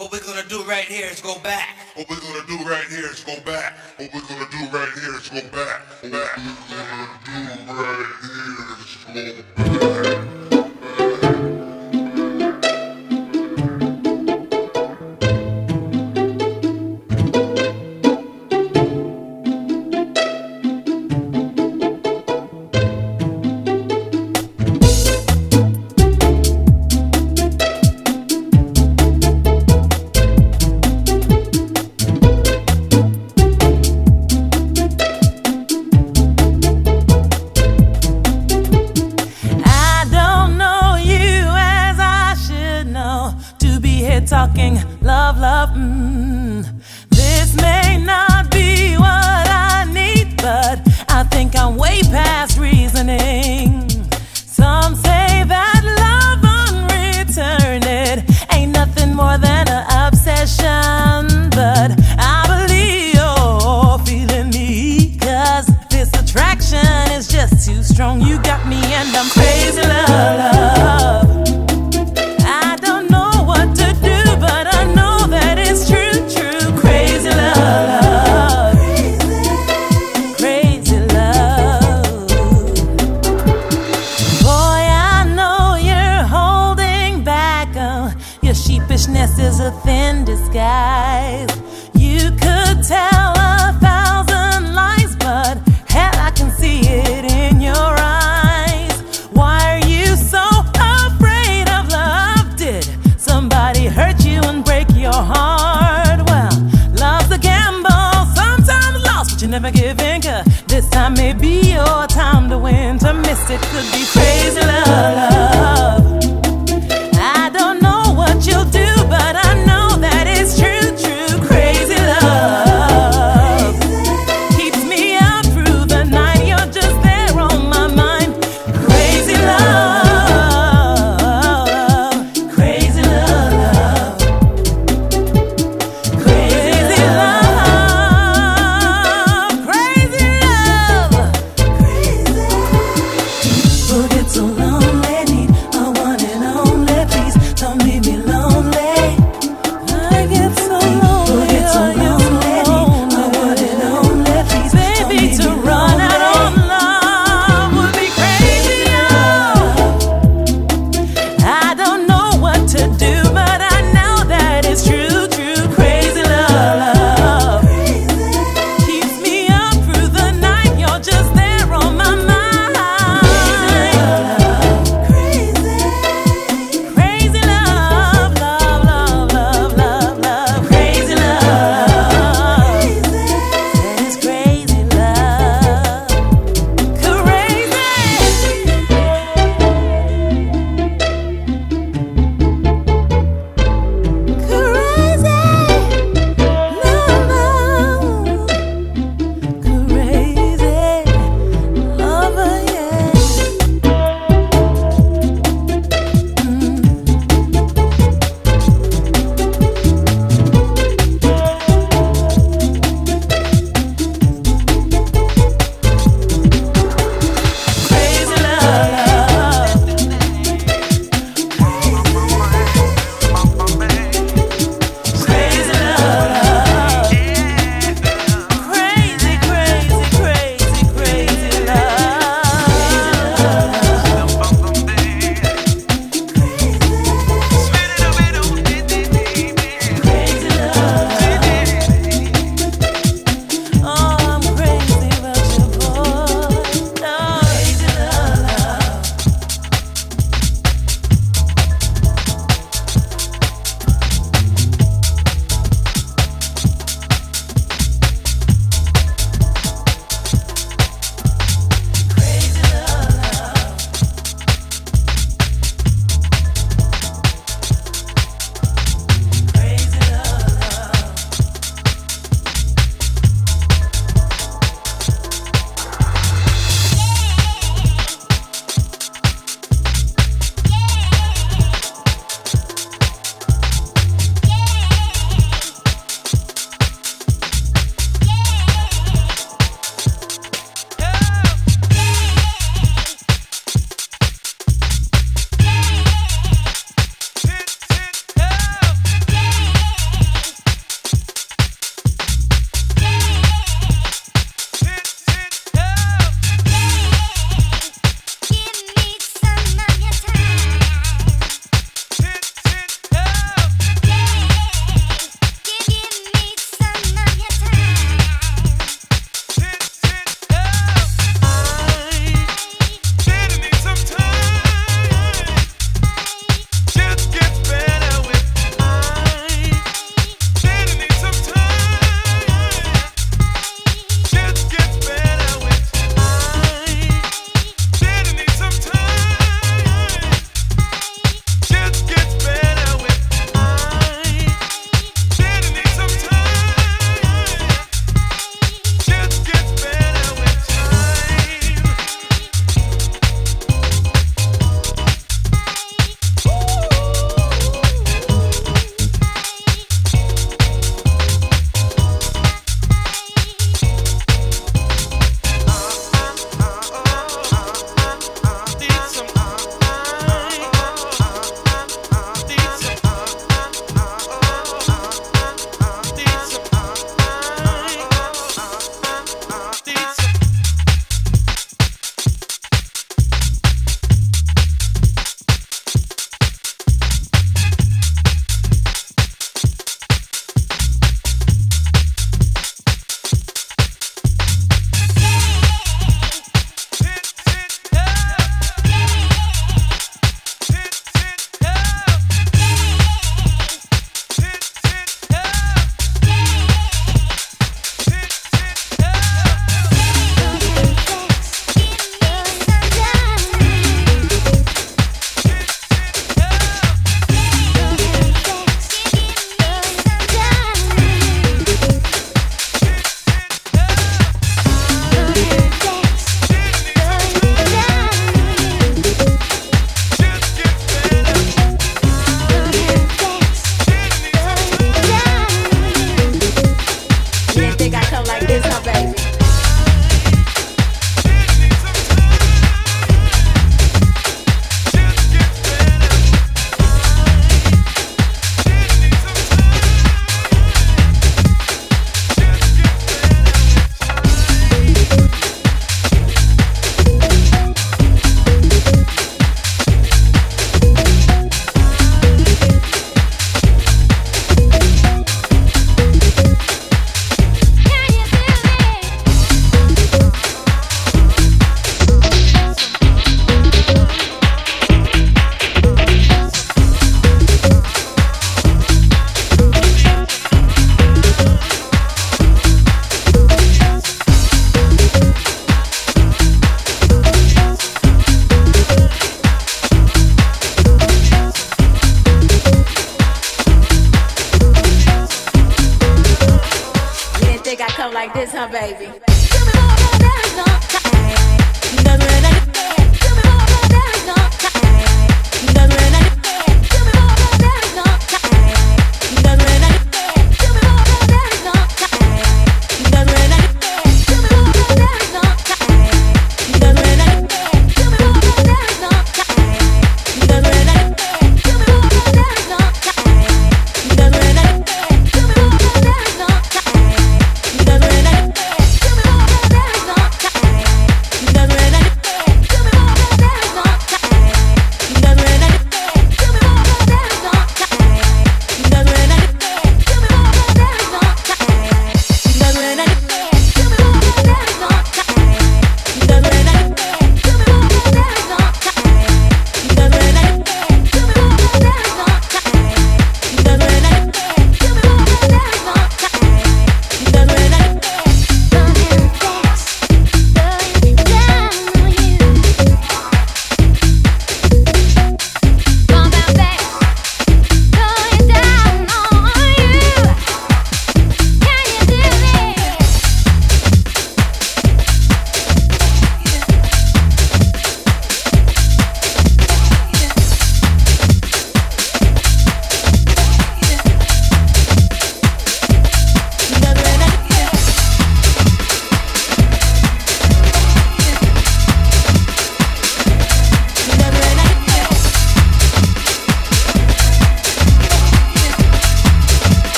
What we're gonna do right here is go back. What we're gonna do right here is go back. What we're gonna do right here is go back. What we're gonna do right here is go back.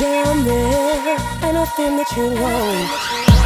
down there, and nothing that you want.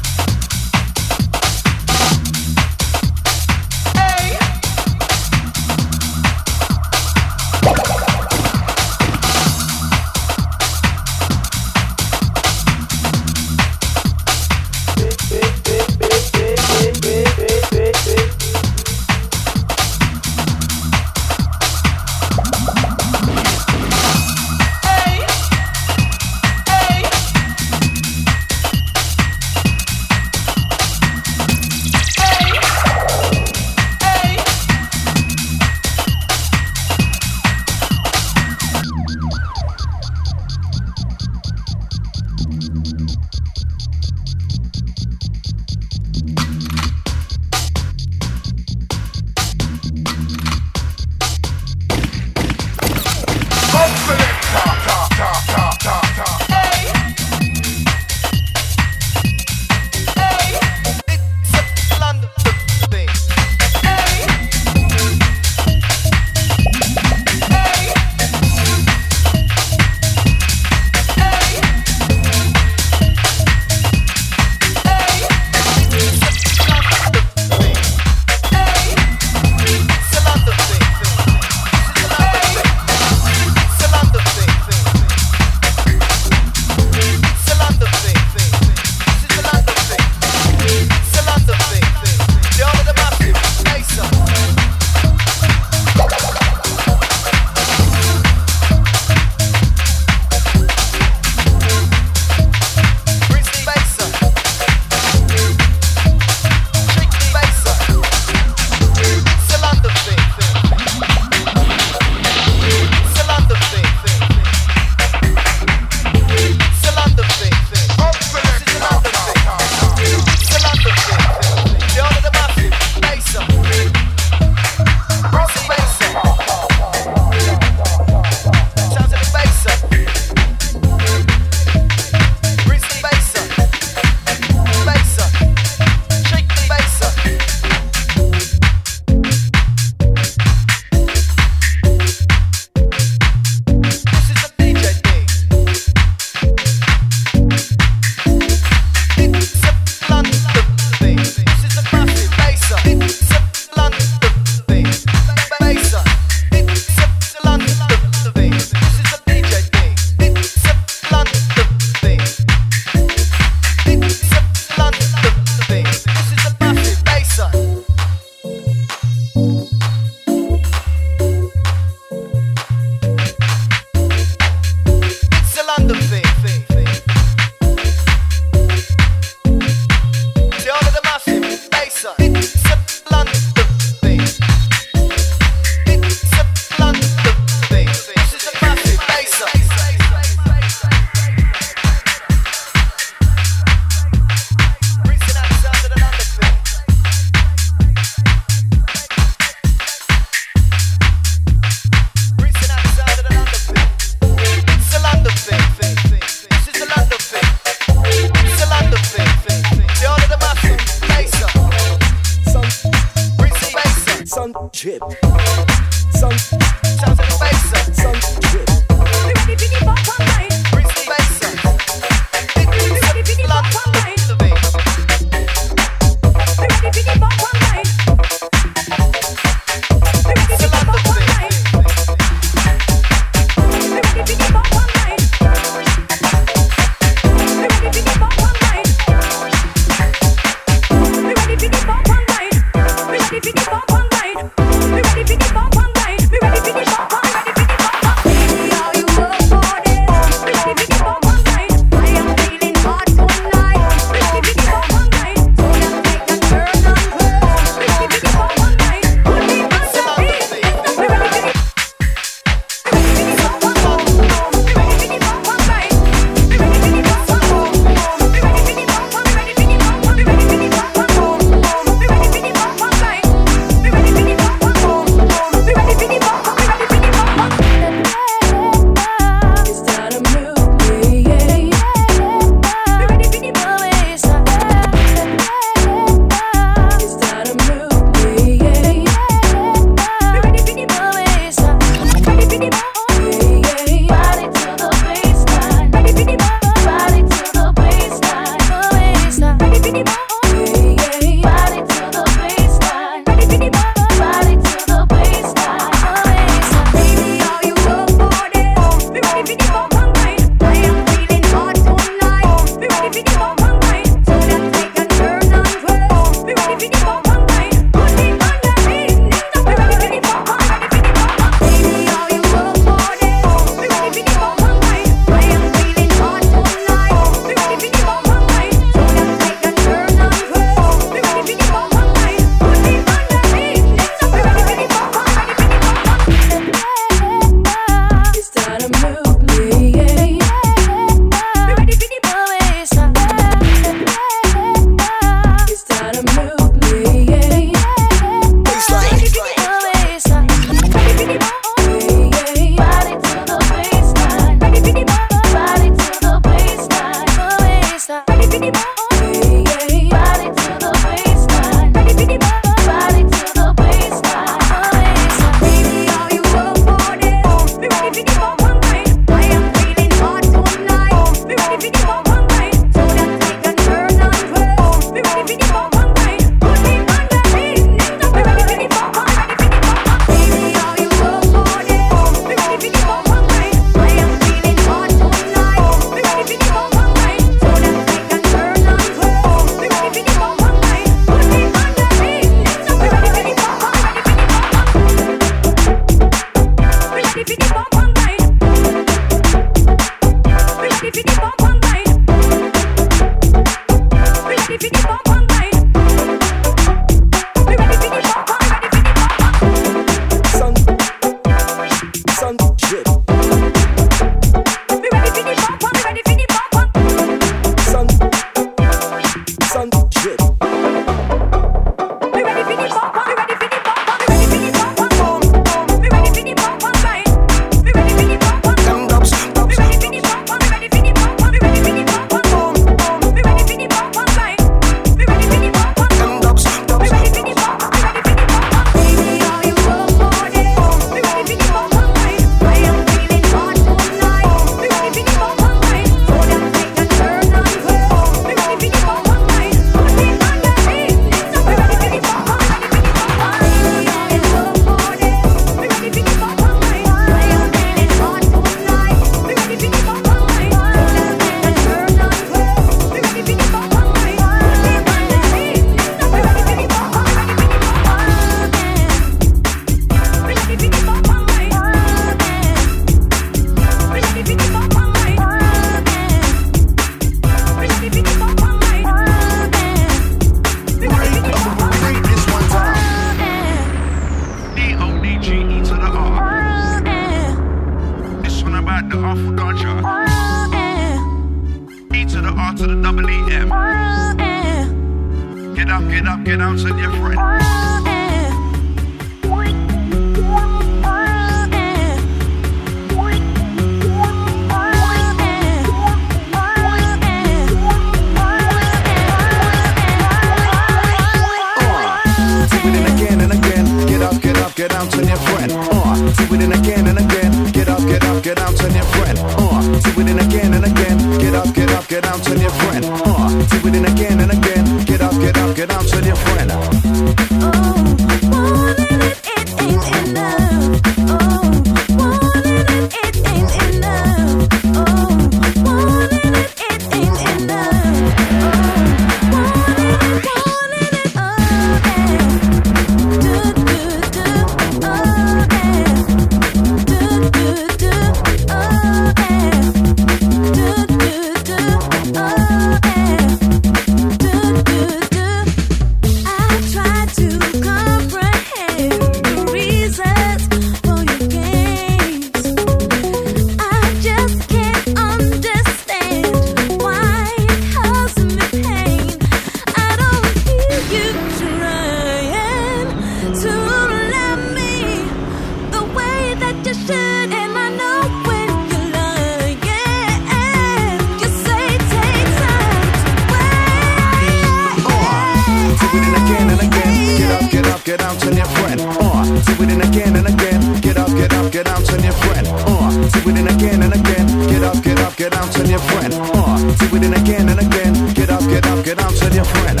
it in again and again. Get up, get up, get out, and your friend. Uh, do it in again and again. Get up, get up, get out, and your friend.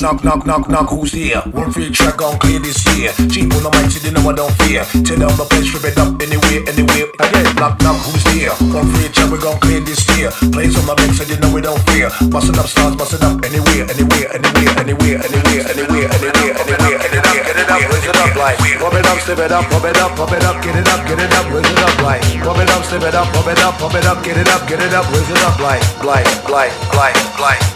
Knock knock knock knock knock. Who's here? One free track on clear this year. Cheap on the mic, so they know I don't fear. Tear down the place, rip it up anywhere, anywhere. Again, knock knock. Who's here? One free track, we gon' clear this year. Plays on my mix, so they know we don't fear. Bustin' up stars, bustin' up anywhere, anywhere, anywhere, anywhere, anywhere, anywhere, anywhere, anywhere, anywhere, Get it up, raise it up like Pump it up, step it up, pump it up, pump it up, get it up, get it up, raise it up like Pump it up, step it up, pump it up, pump it up, get it up, get it up, raise it up like, like, like, like, like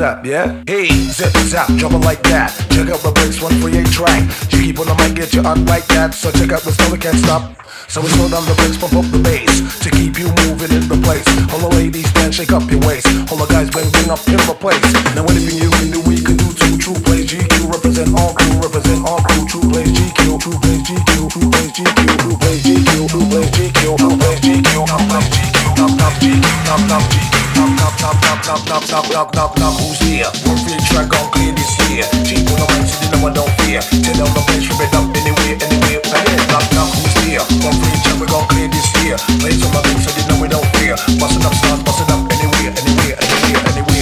zap, yeah. Hey, zip zap, drop it like that. Check out the breaks, one track. You keep on the mic, get you out like that. So check out the we can't stop. So we slow down the brakes, pump up the bass to keep you moving in the place. All the ladies stand, shake up your waist. All the guys bring, bring up in the place. Now anything you can do, we can do too. True plays GQ, represent all crew, represent all crew. True plays GQ, true plays GQ, true plays GQ, true plays GQ, true plays GQ, true plays GQ, knock knock GQ, knock knock GQ, knock knock GQ, knock knock knock knock knock knock knock knock knock knock. Who's here? One free track on clear this year. Cheap on the mic, so you know I don't fear. Tear down the place, rip it up anywhere, anywhere. Again, knock knock. Who's here? One free track, we gon' clear this year. Plays on my beat, so you know we don't fear. Bustin' up stars, bustin' up anywhere, anywhere, anywhere, anywhere,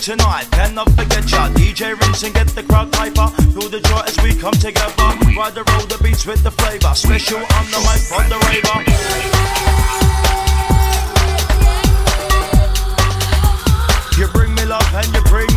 tonight. Cannot forget ya. DJ rinse and get the crowd hyper. Feel the joy as we come together. Ride the road, the beats with the flavor. Special on the mic from the raver. You bring me love and you bring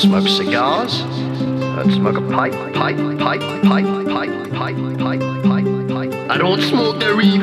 smoke cigars. I'd smoke a pipe, pipe, pipe, pipe, pipe, pipe, pipe, pipe, pipe. I don't smoke every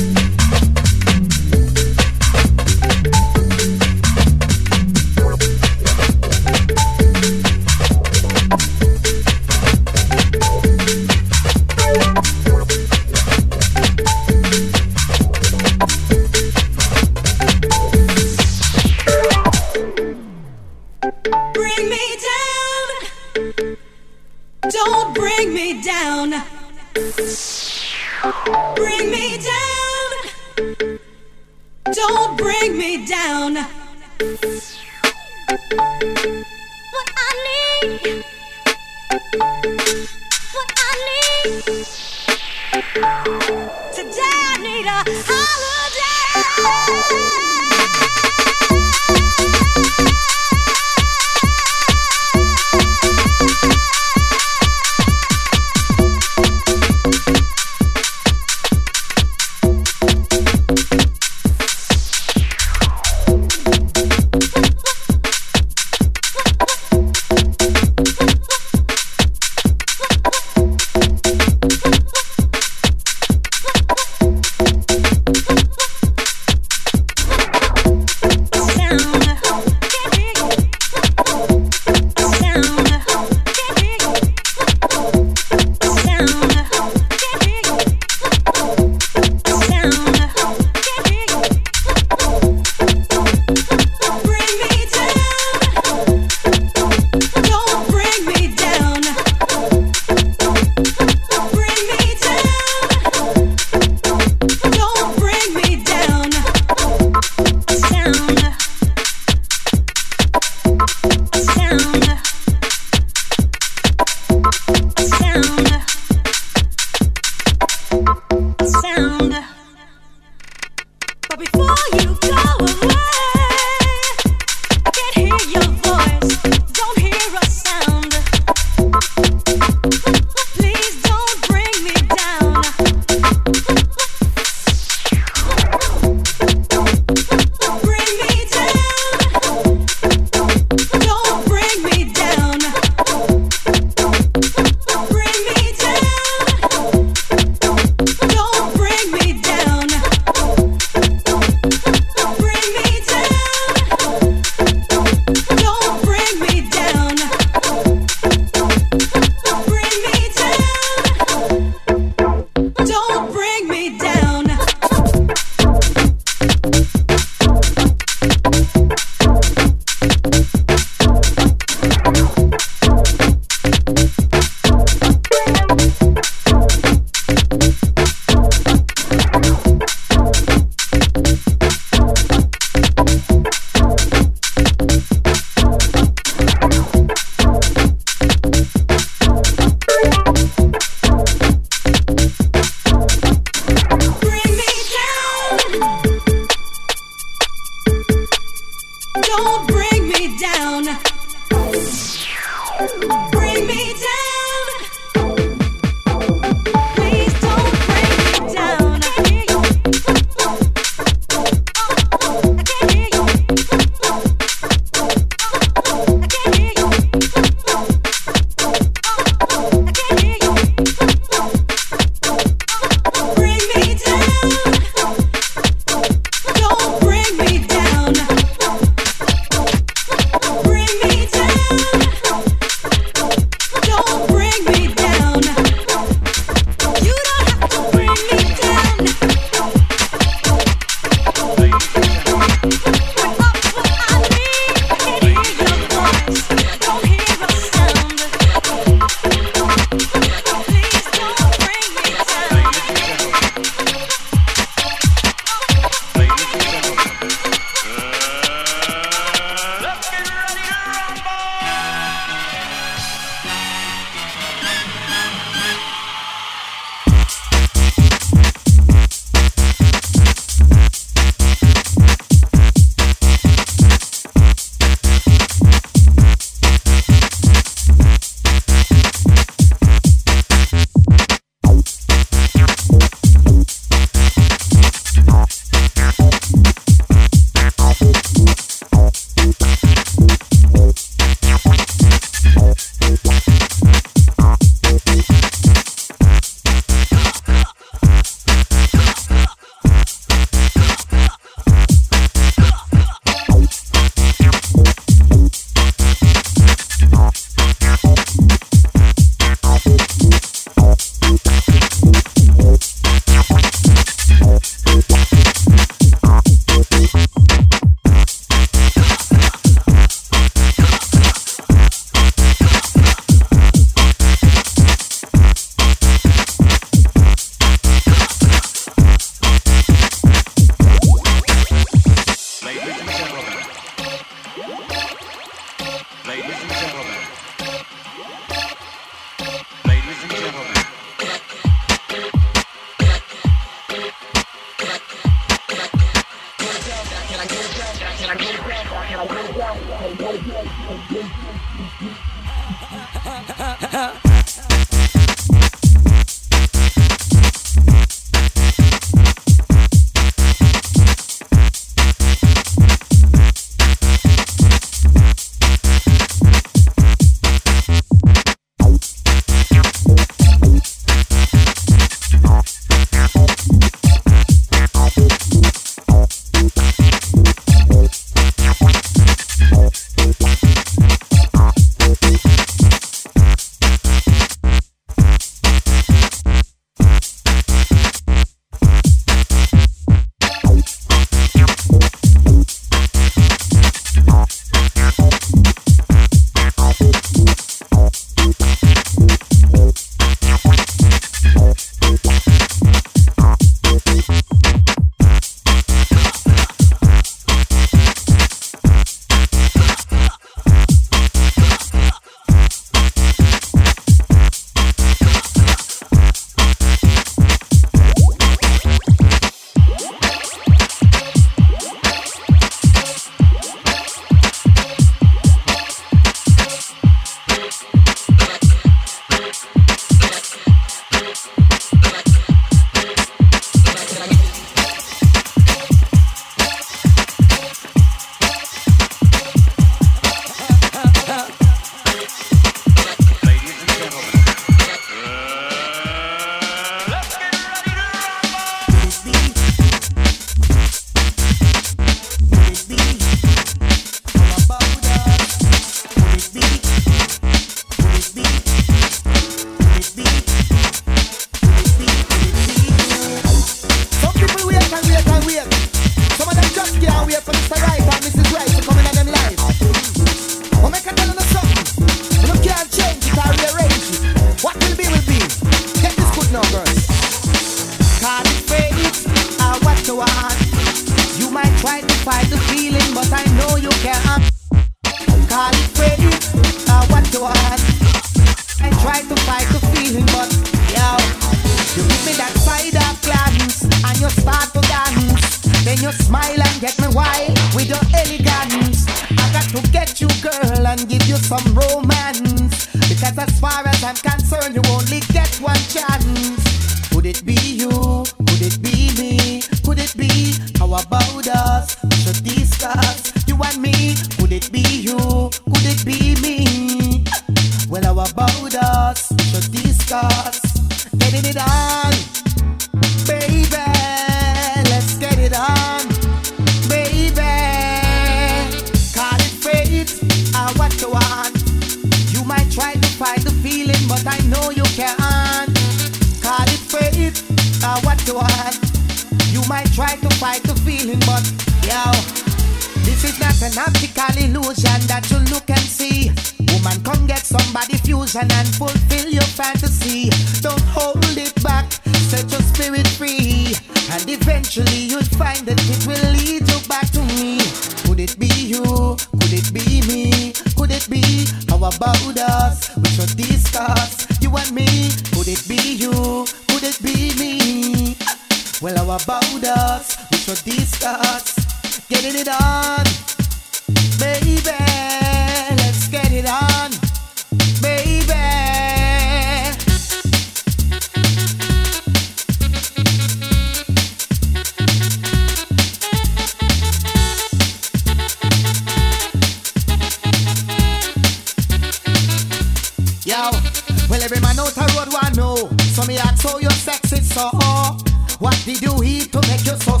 did you eat to make you so